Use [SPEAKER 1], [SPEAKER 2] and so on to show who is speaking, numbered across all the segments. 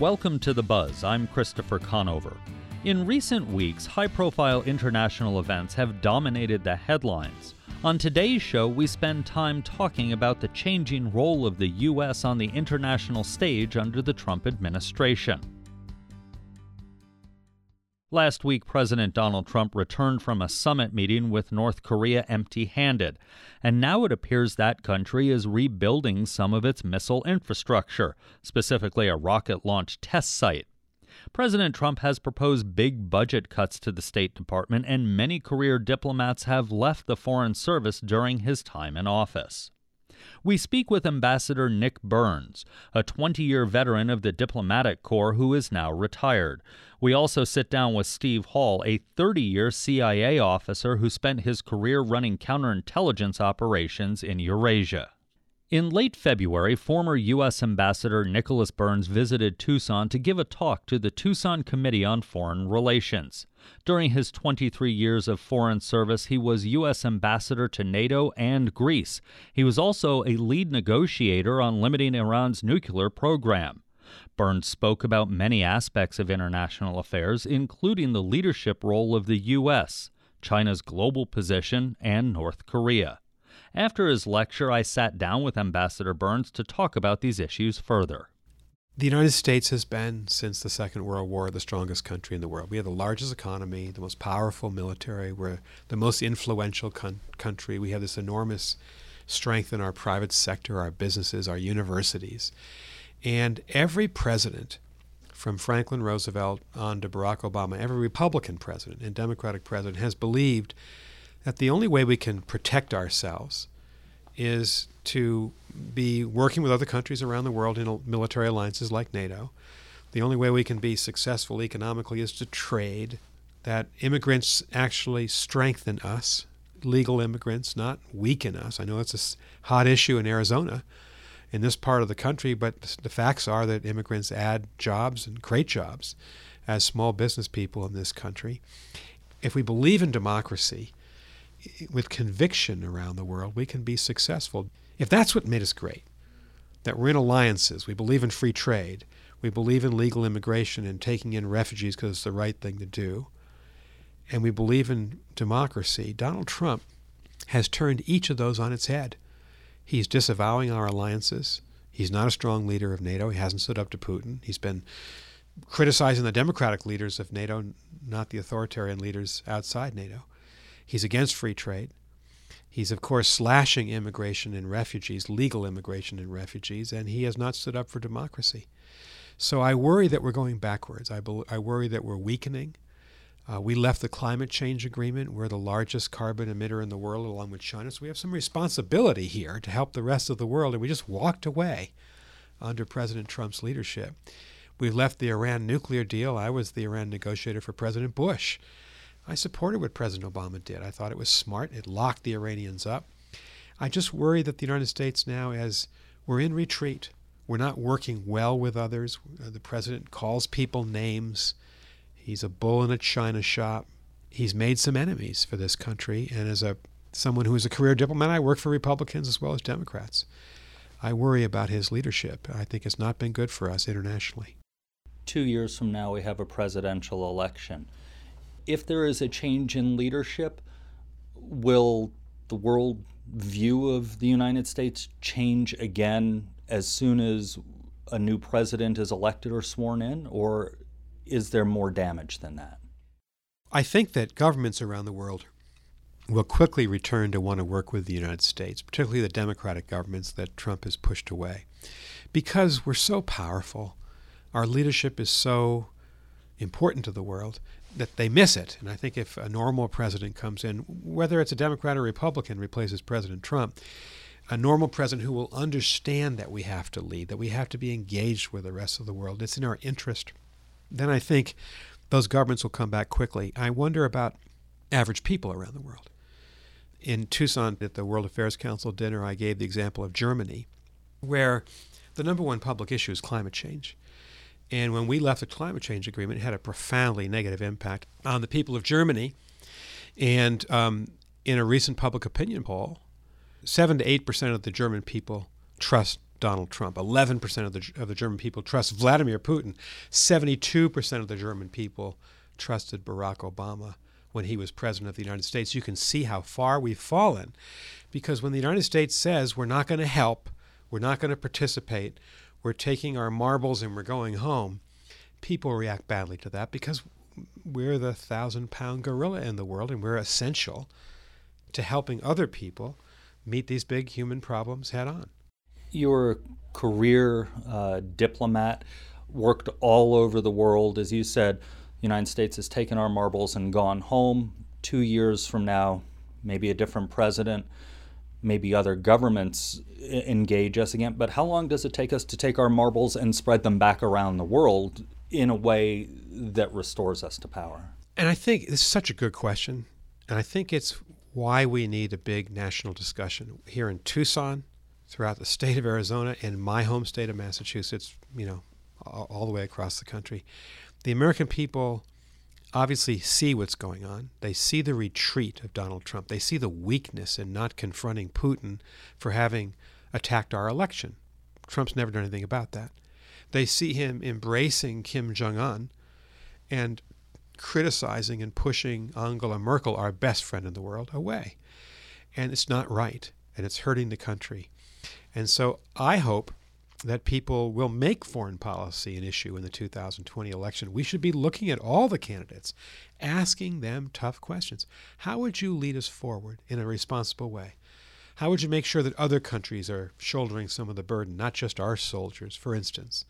[SPEAKER 1] Welcome to The Buzz. I'm Christopher Conover. In recent weeks, high profile international events have dominated the headlines. On today's show, we spend time talking about the changing role of the U.S. on the international stage under the Trump administration. Last week, President Donald Trump returned from a summit meeting with North Korea empty handed, and now it appears that country is rebuilding some of its missile infrastructure, specifically a rocket launch test site. President Trump has proposed big budget cuts to the State Department, and many career diplomats have left the Foreign Service during his time in office we speak with Ambassador Nick Burns, a 20 year veteran of the diplomatic corps who is now retired. We also sit down with Steve Hall, a 30 year CIA officer who spent his career running counterintelligence operations in Eurasia. In late February, former U.S. Ambassador Nicholas Burns visited Tucson to give a talk to the Tucson Committee on Foreign Relations. During his 23 years of foreign service, he was U.S. Ambassador to NATO and Greece. He was also a lead negotiator on limiting Iran's nuclear program. Burns spoke about many aspects of international affairs, including the leadership role of the U.S., China's global position, and North Korea. After his lecture, I sat down with Ambassador Burns to talk about these issues further.
[SPEAKER 2] The United States has been, since the Second World War, the strongest country in the world. We have the largest economy, the most powerful military, we're the most influential con- country. We have this enormous strength in our private sector, our businesses, our universities. And every president, from Franklin Roosevelt on to Barack Obama, every Republican president and Democratic president has believed that the only way we can protect ourselves is to be working with other countries around the world in military alliances like NATO. The only way we can be successful economically is to trade, that immigrants actually strengthen us, legal immigrants, not weaken us. I know it's a hot issue in Arizona, in this part of the country, but the facts are that immigrants add jobs and create jobs as small business people in this country. If we believe in democracy, with conviction around the world, we can be successful. If that's what made us great, that we're in alliances, we believe in free trade, we believe in legal immigration and taking in refugees because it's the right thing to do, and we believe in democracy, Donald Trump has turned each of those on its head. He's disavowing our alliances. He's not a strong leader of NATO. He hasn't stood up to Putin. He's been criticizing the democratic leaders of NATO, not the authoritarian leaders outside NATO. He's against free trade. He's, of course, slashing immigration and refugees, legal immigration and refugees, and he has not stood up for democracy. So I worry that we're going backwards. I, I worry that we're weakening. Uh, we left the climate change agreement. We're the largest carbon emitter in the world, along with China. So we have some responsibility here to help the rest of the world, and we just walked away under President Trump's leadership. We left the Iran nuclear deal. I was the Iran negotiator for President Bush. I supported what President Obama did. I thought it was smart. It locked the Iranians up. I just worry that the United States now, as we're in retreat, we're not working well with others. Uh, the president calls people names. He's a bull in a china shop. He's made some enemies for this country. And as a someone who is a career diplomat, I work for Republicans as well as Democrats. I worry about his leadership. I think it's not been good for us internationally.
[SPEAKER 1] Two years from now, we have a presidential election if there is a change in leadership, will the world view of the United States change again as soon as a new president is elected or sworn in, or is there more damage than that?
[SPEAKER 2] I think that governments around the world will quickly return to want to work with the United States, particularly the democratic governments that Trump has pushed away, because we're so powerful. Our leadership is so important to the world that they miss it. And I think if a normal president comes in, whether it's a Democrat or Republican, replaces President Trump, a normal president who will understand that we have to lead, that we have to be engaged with the rest of the world, it's in our interest, then I think those governments will come back quickly. I wonder about average people around the world. In Tucson at the World Affairs Council dinner, I gave the example of Germany, where the number one public issue is climate change. And when we left the climate change agreement, it had a profoundly negative impact on the people of Germany. And um, in a recent public opinion poll, 7 to 8% of the German people trust Donald Trump. 11% of the, of the German people trust Vladimir Putin. 72% of the German people trusted Barack Obama when he was president of the United States. You can see how far we've fallen because when the United States says we're not going to help, we're not going to participate, we're taking our marbles and we're going home, people react badly to that because we're the thousand pound gorilla in the world and we're essential to helping other people meet these big human problems head on.
[SPEAKER 1] You're career uh, diplomat, worked all over the world. As you said, the United States has taken our marbles and gone home. Two years from now, maybe a different president, maybe other governments engage us again. But how long does it take us to take our marbles and spread them back around the world in a way that restores us to power?
[SPEAKER 2] And I think this is such a good question. And I think it's why we need a big national discussion here in Tucson, throughout the state of Arizona, and my home state of Massachusetts, you know, all the way across the country. The American people obviously see what's going on. They see the retreat of Donald Trump. They see the weakness in not confronting Putin for having attacked our election. Trump's never done anything about that. They see him embracing Kim Jong un and criticizing and pushing Angela Merkel, our best friend in the world, away. And it's not right, and it's hurting the country. And so I hope that people will make foreign policy an issue in the 2020 election. We should be looking at all the candidates, asking them tough questions. How would you lead us forward in a responsible way? How would you make sure that other countries are shouldering some of the burden, not just our soldiers, for instance?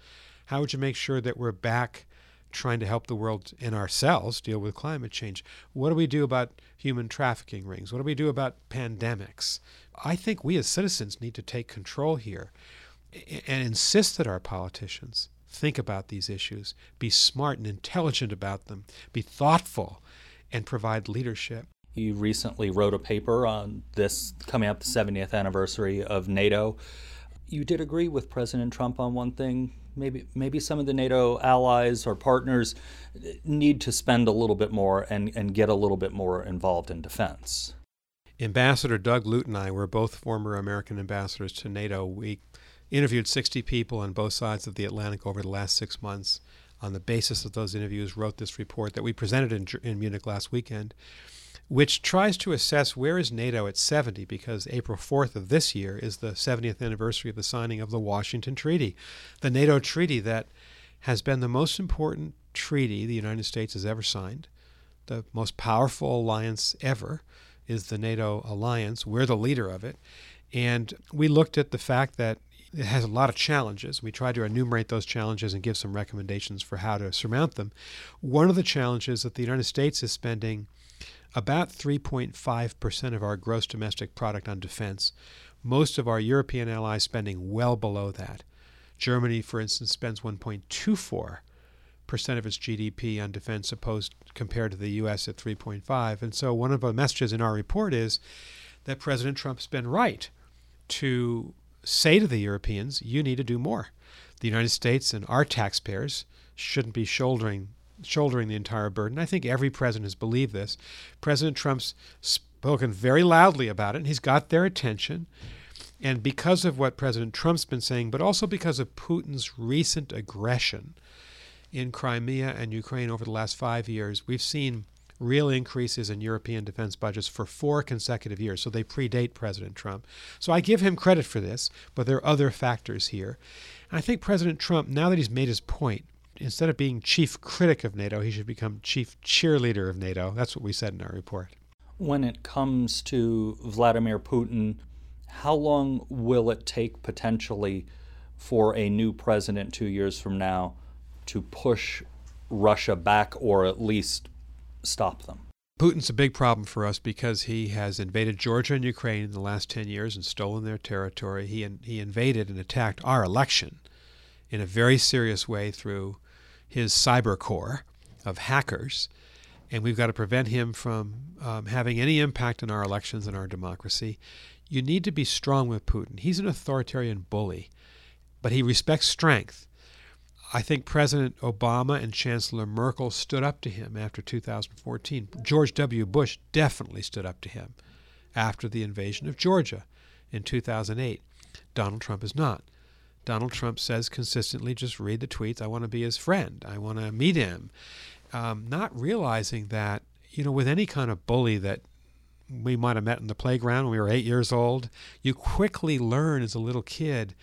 [SPEAKER 2] How would you make sure that we're back trying to help the world and ourselves deal with climate change. What do we do about human trafficking rings? What do we do about pandemics? I think we as citizens need to take control here and insist that our politicians think about these issues, be smart and intelligent about them, be thoughtful, and provide leadership.
[SPEAKER 1] You recently wrote a paper on this coming up the 70th anniversary of NATO. You did agree with President Trump on one thing maybe maybe some of the NATO allies or partners need to spend a little bit more and, and get a little bit more involved in defense.
[SPEAKER 2] Ambassador Doug Lute and I were both former American ambassadors to NATO. We interviewed 60 people on both sides of the Atlantic over the last six months. On the basis of those interviews, wrote this report that we presented in, in Munich last weekend which tries to assess where is NATO at 70 because April 4th of this year is the 70th anniversary of the signing of the Washington Treaty, the NATO treaty that has been the most important treaty the United States has ever signed. The most powerful alliance ever is the NATO alliance. We're the leader of it. And we looked at the fact that it has a lot of challenges. We tried to enumerate those challenges and give some recommendations for how to surmount them. One of the challenges that the United States is spending about 3.5% of our gross domestic product on defense. Most of our European allies spending well below that. Germany, for instance, spends 1.24 percent of its GDP on defense, opposed compared to the U.S. at 3.5. And so, one of the messages in our report is that President Trump's been right to say to the Europeans, "You need to do more." The United States and our taxpayers shouldn't be shouldering shouldering the entire burden. I think every president has believed this. President Trump's spoken very loudly about it, and he's got their attention. And because of what President Trump's been saying, but also because of Putin's recent aggression in Crimea and Ukraine over the last five years, we've seen real increases in European defense budgets for four consecutive years. So they predate President Trump. So I give him credit for this, but there are other factors here. And I think President Trump, now that he's made his point, instead of being chief critic of NATO, he should become chief cheerleader of NATO. That's what we said in our report.
[SPEAKER 1] When it comes to Vladimir Putin, how long will it take potentially for a new president two years from now to push Russia back or at least stop them?
[SPEAKER 2] Putin's a big problem for us because he has invaded Georgia and Ukraine in the last 10 years and stolen their territory. He, in, he invaded and attacked our election in a very serious way through his cyber core of hackers, and we've got to prevent him from um, having any impact on our elections and our democracy. You need to be strong with Putin. He's an authoritarian bully, but he respects strength. I think President Obama and Chancellor Merkel stood up to him after 2014. George W. Bush definitely stood up to him after the invasion of Georgia in 2008. Donald Trump is not. Donald Trump says consistently, just read the tweets. I want to be his friend. I want to meet him. Um, not realizing that, you know, with any kind of bully that we might have met in the playground when we were eight years old, you quickly learn as a little kid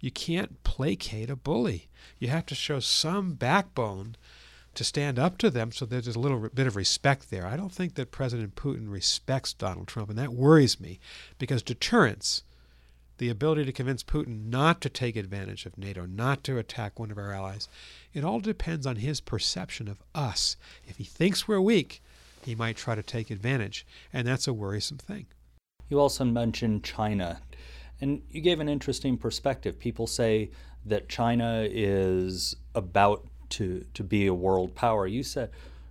[SPEAKER 2] you can't placate a bully. You have to show some backbone to stand up to them so there's a little bit of respect there. I don't think that President Putin respects Donald Trump, and that worries me because deterrence, the ability to convince Putin not to take advantage of NATO, not to attack one of our allies, it all depends on his perception of us. If he thinks we're weak, he might try to take advantage, and that's a worrisome thing.
[SPEAKER 1] You also mentioned China, and you gave an interesting perspective. People say that China is about to, to be a world power. You said,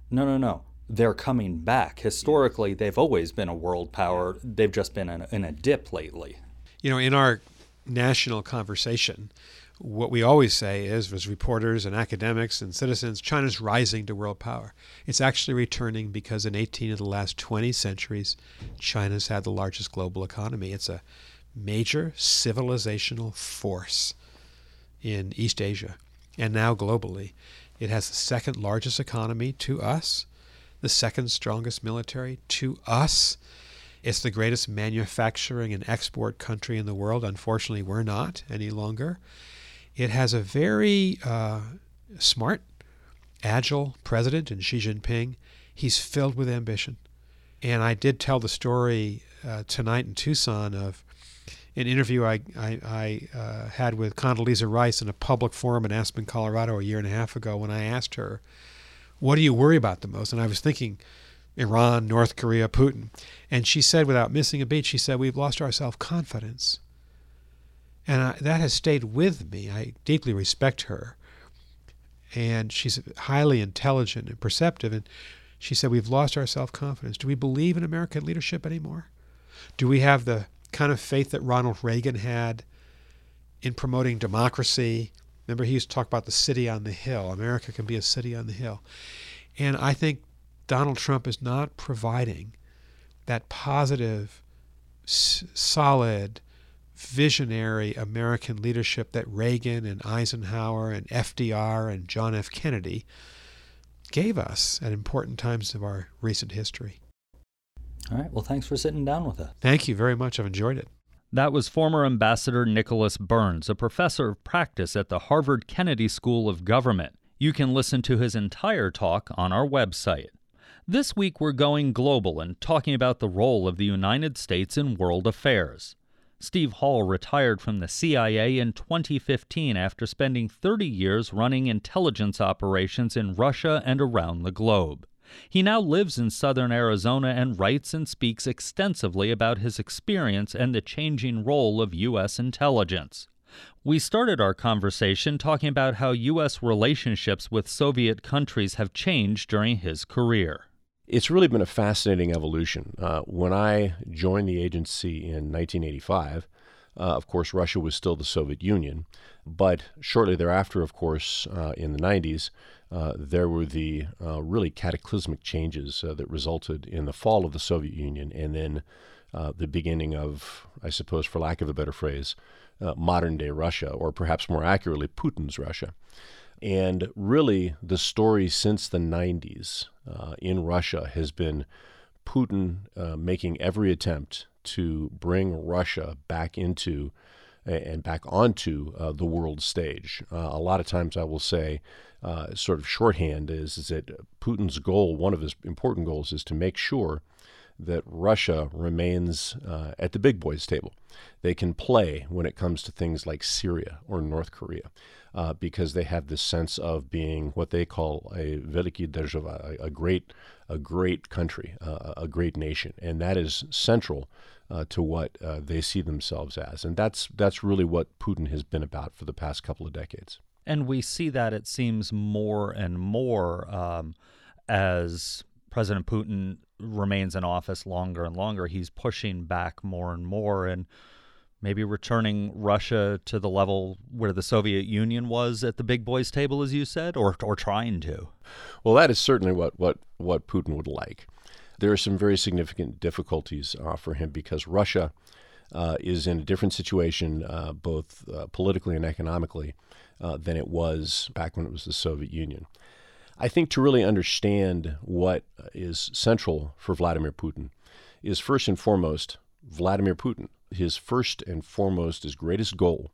[SPEAKER 1] no, no, no. They're coming back. Historically, they've always been a world power. They've just been in a, in a dip lately.
[SPEAKER 2] You know, in our national conversation, what we always say is, as reporters and academics and citizens, China's rising to world power. It's actually returning because in 18 of the last 20 centuries, China's had the largest global economy. It's a major civilizational force in East Asia and now globally. It has the second largest economy to us, the second strongest military to us. It's the greatest manufacturing and export country in the world. Unfortunately, we're not any longer. It has a very uh, smart, agile president in Xi Jinping. He's filled with ambition. And I did tell the story uh, tonight in Tucson of an interview I, I, I uh, had with Condoleezza Rice in a public forum in Aspen, Colorado, a year and a half ago when I asked her, What do you worry about the most? And I was thinking, Iran, North Korea, Putin. And she said, without missing a beat, she said, We've lost our self confidence. And I, that has stayed with me. I deeply respect her. And she's highly intelligent and perceptive. And she said, We've lost our self confidence. Do we believe in American leadership anymore? Do we have the kind of faith that Ronald Reagan had in promoting democracy. Remember, he used to talk about the city on the hill. America can be a city on the hill. And I think Donald Trump is not providing that positive, s- solid, visionary American leadership that Reagan and Eisenhower and FDR and John F. Kennedy gave us at important times of our recent history.
[SPEAKER 1] All right. Well, thanks for sitting down with us.
[SPEAKER 2] Thank you very much. I've enjoyed it.
[SPEAKER 1] That was former Ambassador Nicholas Burns, a professor of practice at the Harvard Kennedy School of Government. You can listen to his entire talk on our website. This week, we're going global and talking about the role of the United States in world affairs. Steve Hall retired from the CIA in 2015 after spending 30 years running intelligence operations in Russia and around the globe. He now lives in southern Arizona and writes and speaks extensively about his experience and the changing role of U.S. intelligence. We started our conversation talking about how U.S. relationships with Soviet countries have changed during his career.
[SPEAKER 3] It's really been a fascinating evolution. Uh, when I joined the agency in 1985, uh, of course, Russia was still the Soviet Union. But shortly thereafter, of course, uh, in the 90s, uh, there were the uh, really cataclysmic changes uh, that resulted in the fall of the Soviet Union and then uh, the beginning of, I suppose, for lack of a better phrase, modern day Russia, or perhaps more accurately, Putin's Russia. And really, the story since the 90s in Russia has been Putin making every attempt to bring Russia back into and back onto uh, the world stage. Uh, a lot of times I will say, uh, sort of shorthand, is, is that Putin's goal, one of his important goals, is to make sure that Russia remains uh, at the big boys' table. They can play when it comes to things like Syria or North Korea. Uh, because they have this sense of being what they call a veliki держава, a, a great, a great country, uh, a great nation, and that is central uh, to what uh, they see themselves as. And that's, that's really what Putin has been about for the past couple of decades.
[SPEAKER 1] And we see that it seems more and more um, as President Putin remains in office longer and longer. He's pushing back more and more and maybe returning Russia to the level where the Soviet Union was at the big boys table, as you said, or, or trying to.
[SPEAKER 3] Well, that is certainly what, what, what Putin would like. There are some very significant difficulties uh, for him because Russia uh, is in a different situation, uh, both uh, politically and economically, uh, than it was back when it was the Soviet Union. I think to really understand what is central for Vladimir Putin is first and foremost Vladimir Putin. His first and foremost, his greatest goal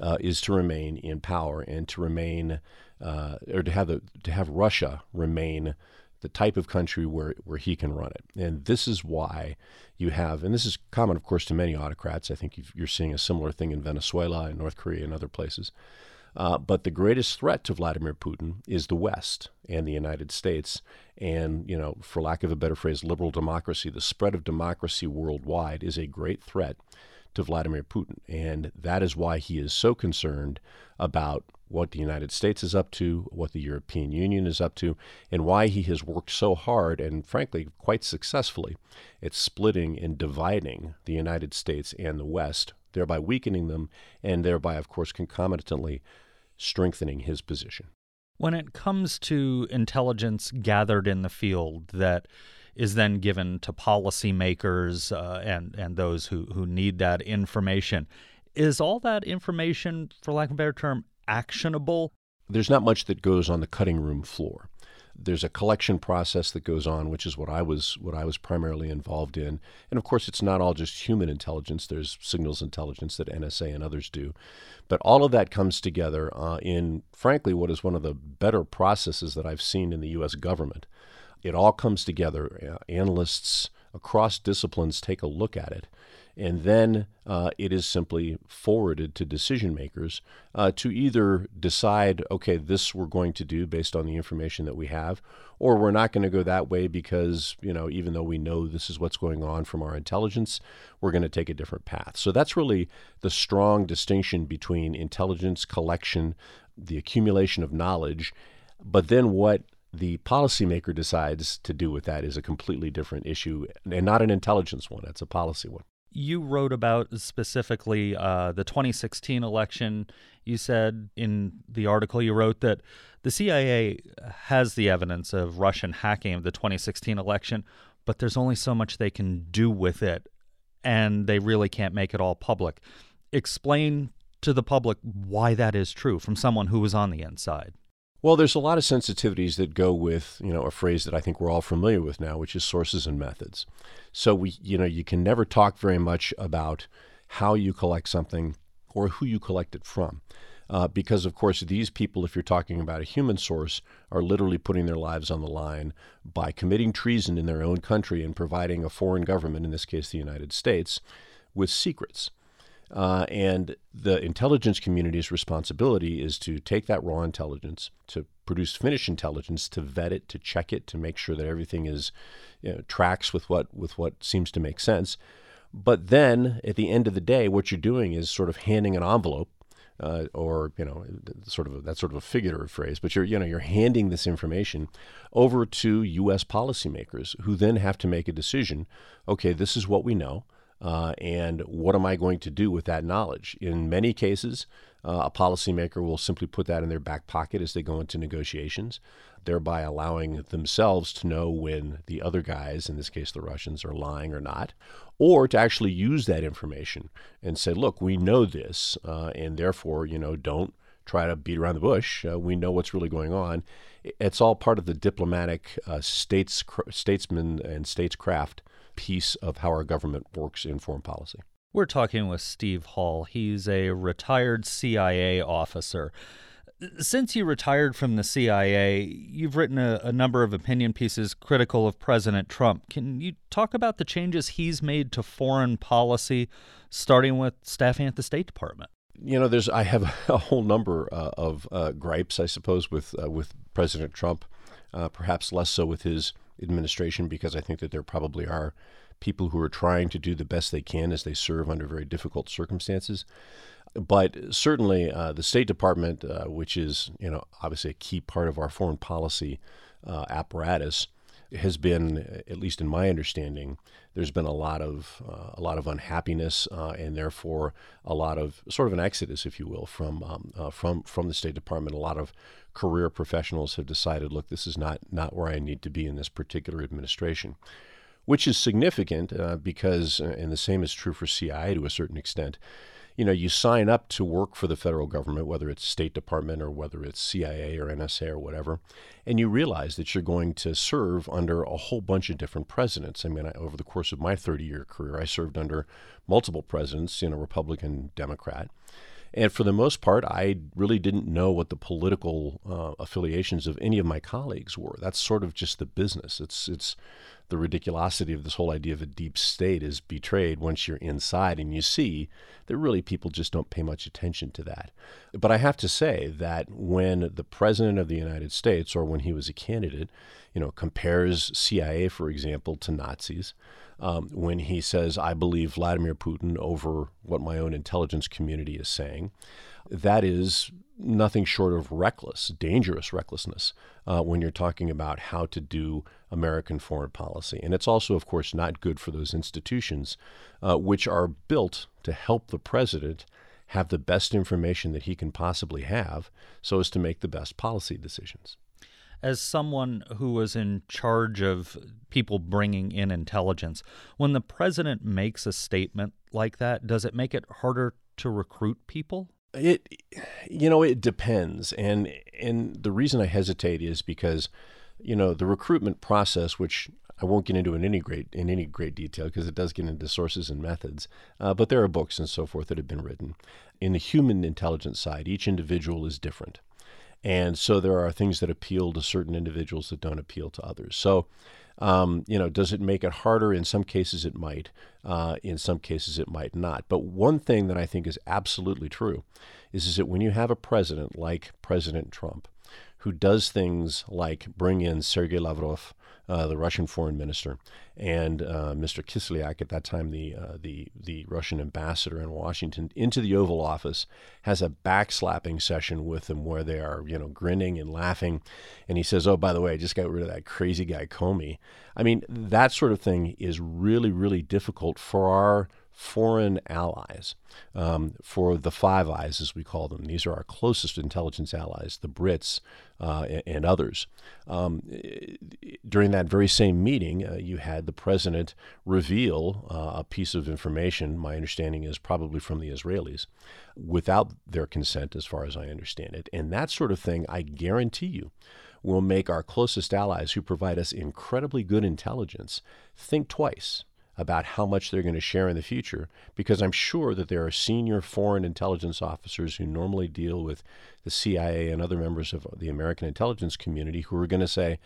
[SPEAKER 3] uh, is to remain in power and to remain, or to have the to have Russia remain the type of country where, where he can run it. And this is why you have, and this is common, of course, to many autocrats. I think you're seeing a similar thing in Venezuela and North Korea and other places. Uh, but the greatest threat to Vladimir Putin is the West and the United States, and you know, for lack of a better phrase, liberal democracy. The spread of democracy worldwide is a great threat to Vladimir Putin, and that is why he is so concerned about what the United States is up to, what the European Union is up to, and why he has worked so hard and, frankly, quite successfully at splitting and dividing the United States and the West, thereby weakening them, and thereby, of course, concomitantly strengthening his position.
[SPEAKER 1] When it comes to intelligence gathered in the field that is then given to policymakers uh, and and those who who need that information, is all that information, for lack of a better term, actionable?
[SPEAKER 3] There's not much that goes on the cutting room floor. There's a collection process that goes on, which is what I was what I was primarily involved in. And of course, it's not all just human intelligence. There's signals intelligence that NSA and others do, but all of that comes together uh, in, frankly, what is one of the better processes that I've seen in the U.S. government. It all comes together. Uh, analysts across disciplines take a look at it and then uh, it is simply forwarded to decision makers uh, to either decide, okay, this we're going to do based on the information that we have, or we're not going to go that way because, you know, even though we know this is what's going on from our intelligence, we're going to take a different path. So that's really the strong distinction between intelligence collection, the accumulation of knowledge, but then what the policymaker decides to do with that is a completely different issue and not an intelligence one, it's a policy one
[SPEAKER 1] you wrote about specifically uh, the 2016 election. You said in the article you wrote that the CIA has the evidence of Russian hacking of the 2016 election, but there's only so much they can do with it, and they really can't make it all public. Explain to the public why that is true from someone who was on the inside.
[SPEAKER 3] Well, there's a lot of sensitivities that go with, you know, a phrase that I think we're all familiar with now, which is sources and methods. So we, you know, you can never talk very much about how you collect something or who you collect it from. Uh, because, of course, these people, if you're talking about a human source, are literally putting their lives on the line by committing treason in their own country and providing a foreign government, in this case the United States, with secrets. Uh, and the intelligence community's responsibility is to take that raw intelligence, to produce finished intelligence, to vet it, to check it, to make sure that everything is you know, tracks with what with what seems to make sense. But then, at the end of the day, what you're doing is sort of handing an envelope, uh, or you know, sort of a, that's sort of a figurative phrase. But you're you know you're handing this information over to U.S. policymakers, who then have to make a decision. Okay, this is what we know. Uh, and what am I going to do with that knowledge? In many cases, uh, a policymaker will simply put that in their back pocket as they go into negotiations, thereby allowing themselves to know when the other guys, in this case the Russians, are lying or not, or to actually use that information and say, look, we know this, uh, and therefore, you know, don't try to beat around the bush. Uh, we know what's really going on. It's all part of the diplomatic uh, states, statesman and statescraft piece of how our government works in foreign policy.
[SPEAKER 1] We're talking with Steve Hall. He's a retired CIA officer. Since you retired from the CIA, you've written a, a, number of opinion pieces critical of President Trump. Can you talk about the changes he's made to foreign policy, starting with staffing at the State Department?
[SPEAKER 3] You know, there's I have a whole number uh, of uh, gripes, I suppose, with uh, with President Trump. Uh, perhaps less so with his administration because I think that there probably are people who are trying to do the best they can as they serve under very difficult circumstances. But certainly, uh, the State Department, uh, which is you know obviously a key part of our foreign policy uh, apparatus, has been, at least in my understanding, there's been a lot of uh, a lot of unhappiness uh, and therefore a lot of sort of an exodus, if you will, from um, uh, from from the State Department. A lot of career professionals have decided, look, this is not not where I need to be in this particular administration. which is significant uh, because, uh, and the same is true for CIA to a certain extent. You know, you sign up to work for the federal government, whether it's State Department or whether it's CIA or NSA or whatever, and you realize that you're going to serve under a whole bunch of different presidents. I mean, I, over the course of my 30 year career, I served under multiple presidents, you know, Republican, Democrat. And for the most part, I really didn't know what the political uh, affiliations of any of my colleagues were. That's sort of just the business. It's it's the ridiculosity of this whole idea of a deep state is betrayed once you're inside and you see that really people just don't pay much attention to that. But I have to say that when the president of the United States, or when he was a candidate, you know, compares CIA, for example, to Nazis, um, when he says, I believe Vladimir Putin over what my own intelligence community is saying. That is nothing short of reckless, dangerous recklessness uh, when you're talking about how to do American foreign policy. And it's also, of course, not good for those institutions uh, which are built to help the president have the best information that he can possibly have so as to make the best policy decisions
[SPEAKER 1] as someone who was in charge of people bringing in intelligence, when the president makes a statement like that, does it make it harder to recruit people?
[SPEAKER 3] It, you know, it depends, and and the reason I hesitate is because, you know, the recruitment process, which I won't get into in any great in any great detail because it does get into sources and methods, uh, but there are books and so forth that have been written. In the human intelligence side, each individual is different. And so there are things that appeal to certain individuals that don't appeal to others. So, um, you know, does it make it harder? In some cases, it might. Uh, in some cases, it might not. But one thing that I think is absolutely true is, is that when you have a president like President Trump, who does things like bring in Sergei Lavrov uh, the Russian foreign minister, and uh, Mr. Kislyak, at that time the, uh, the, the Russian ambassador in Washington, into the Oval Office, has a backslapping session with them where they are, you know, grinning and laughing. And he says, Oh, by the way, I just got rid of that crazy guy, Comey. I mean, that sort of thing is really, really difficult for our foreign allies, um, for the Five Eyes, as we call them. These are our closest intelligence allies, the Brits uh, and, and, others. Um, during that very same meeting, uh, you had the president reveal uh, a piece of information, my understanding is probably from the Israelis, without their consent, as far as I understand it. And that sort of thing, I guarantee you, will make our closest allies who provide us incredibly good intelligence think twice about how much they're going to share in the future because I'm sure that there are senior foreign intelligence officers who normally deal with the CIA and other members of the American intelligence community who are going to say,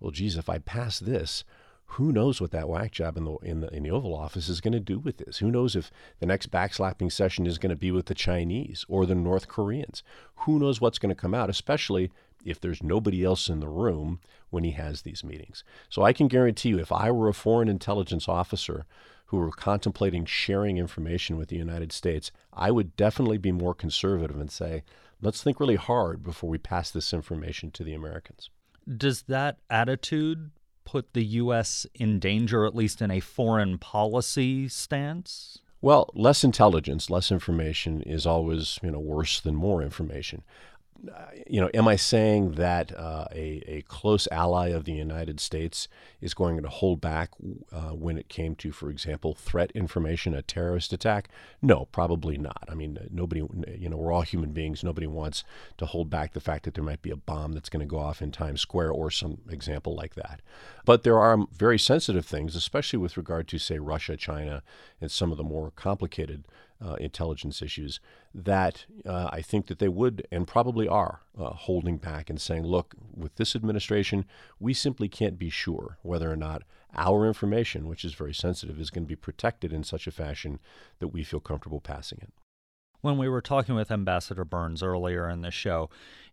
[SPEAKER 3] well, geez, if I pass this, who knows what that whack job in the, in the in the Oval Office is going to do with this? Who knows if the next backslapping session is going to be with the Chinese or the North Koreans? Who knows what's going to come out, especially if there's nobody else in the room when he has these meetings. So I can guarantee you, if I were a foreign intelligence officer who were contemplating sharing information with the United States, I would definitely be more conservative and say, let's think really hard before we pass this information to the Americans.
[SPEAKER 1] Does that attitude put the U.S. in danger, at least in a foreign policy stance?
[SPEAKER 3] Well, less intelligence, less information is always, you know, worse than more information you know, am I saying that uh, a, a close ally of the United States is going to hold back uh, when it came to, for example, threat information, a terrorist attack? No, probably not. I mean, nobody, you know, we're all human beings. Nobody wants to hold back the fact that there might be a bomb that's going to go off in Times Square or some example like that. But there are very sensitive things, especially with regard to, say, Russia, China, and some of the more complicated uh, intelligence issues that uh, I think that they would and probably are uh, holding back and saying, look, with this administration, we simply can't be sure whether or not our information, which is very sensitive, is going to be protected in such a fashion that we feel comfortable passing it.
[SPEAKER 1] When we were talking with Ambassador Burns earlier in the show,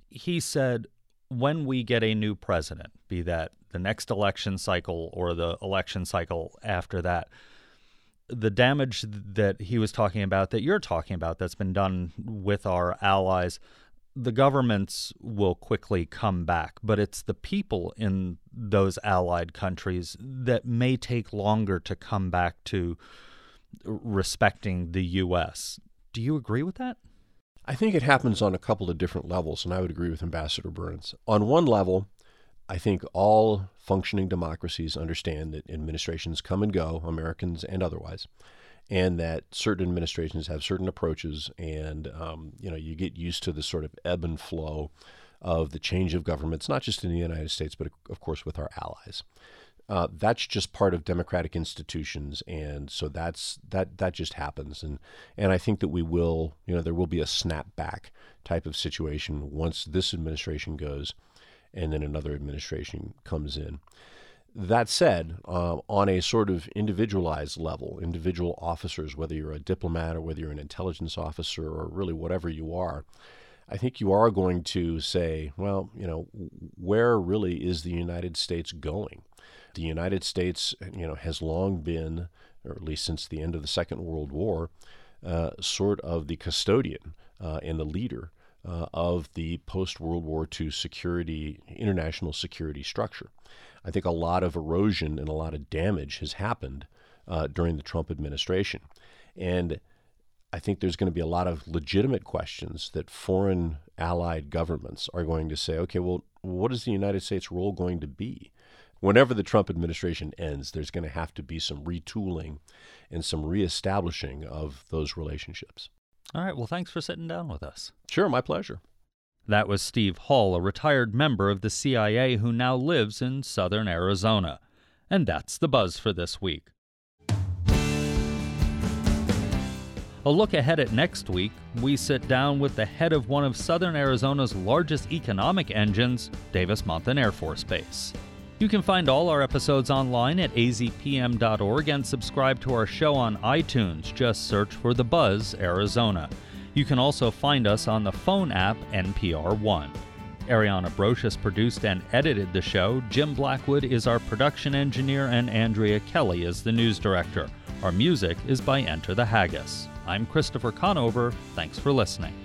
[SPEAKER 1] he said, when we get a new president, be that the next election cycle or the election cycle after that, the damage that he was talking about, that you're talking about, that's been done with our allies, the governments will quickly come back, but it's the people in those allied countries that may take longer to come back to respecting the U.S. Do you agree with that?
[SPEAKER 3] I think it happens on a couple of different levels, and I would agree with Ambassador Burns. On one level, I think all functioning democracies understand that administrations come and go, Americans and otherwise, and that certain administrations have certain approaches, and um, you know you get used to the sort of ebb and flow of the change of governments, not just in the United States, but of course with our allies. Uh, that's just part of democratic institutions, and so that's that that just happens, and and I think that we will, you know, there will be a snapback type of situation once this administration goes, and then another administration comes in. That said, uh, on a sort of individualized level, individual officers, whether you're a diplomat or whether you're an intelligence officer or really whatever you are, I think you are going to say, well, you know, where really is the United States going? The United States, you know, has long been, or at least since the end of the Second World War, uh, sort of the custodian uh, and the leader uh, of the post World War II security, international security structure. I think a lot of erosion and a lot of damage has happened uh, during the Trump administration. And I think there's going to be a lot of legitimate questions that foreign allied governments are going to say, okay, well, what is the United States' role going to be? whenever the Trump administration ends, there's going to have to be some retooling and some reestablishing of those relationships.
[SPEAKER 1] All right. Well, thanks for sitting down with us.
[SPEAKER 3] Sure, my pleasure.
[SPEAKER 1] That was Steve Hall, a retired member of the CIA who now lives in southern Arizona. And that's the buzz for this week. A look ahead at next week, we sit down with the head of one of southern Arizona's largest economic engines, Davis Monthan Air Force Base. You can find all our episodes online at azpm.org and subscribe to our show on iTunes. Just search for The Buzz Arizona. You can also find us on the phone app NPR One. Ariana Brocious produced and edited the show. Jim Blackwood is our production engineer, and Andrea Kelly is the news director. Our music is by Enter the Haggis. I'm Christopher Conover. Thanks for listening.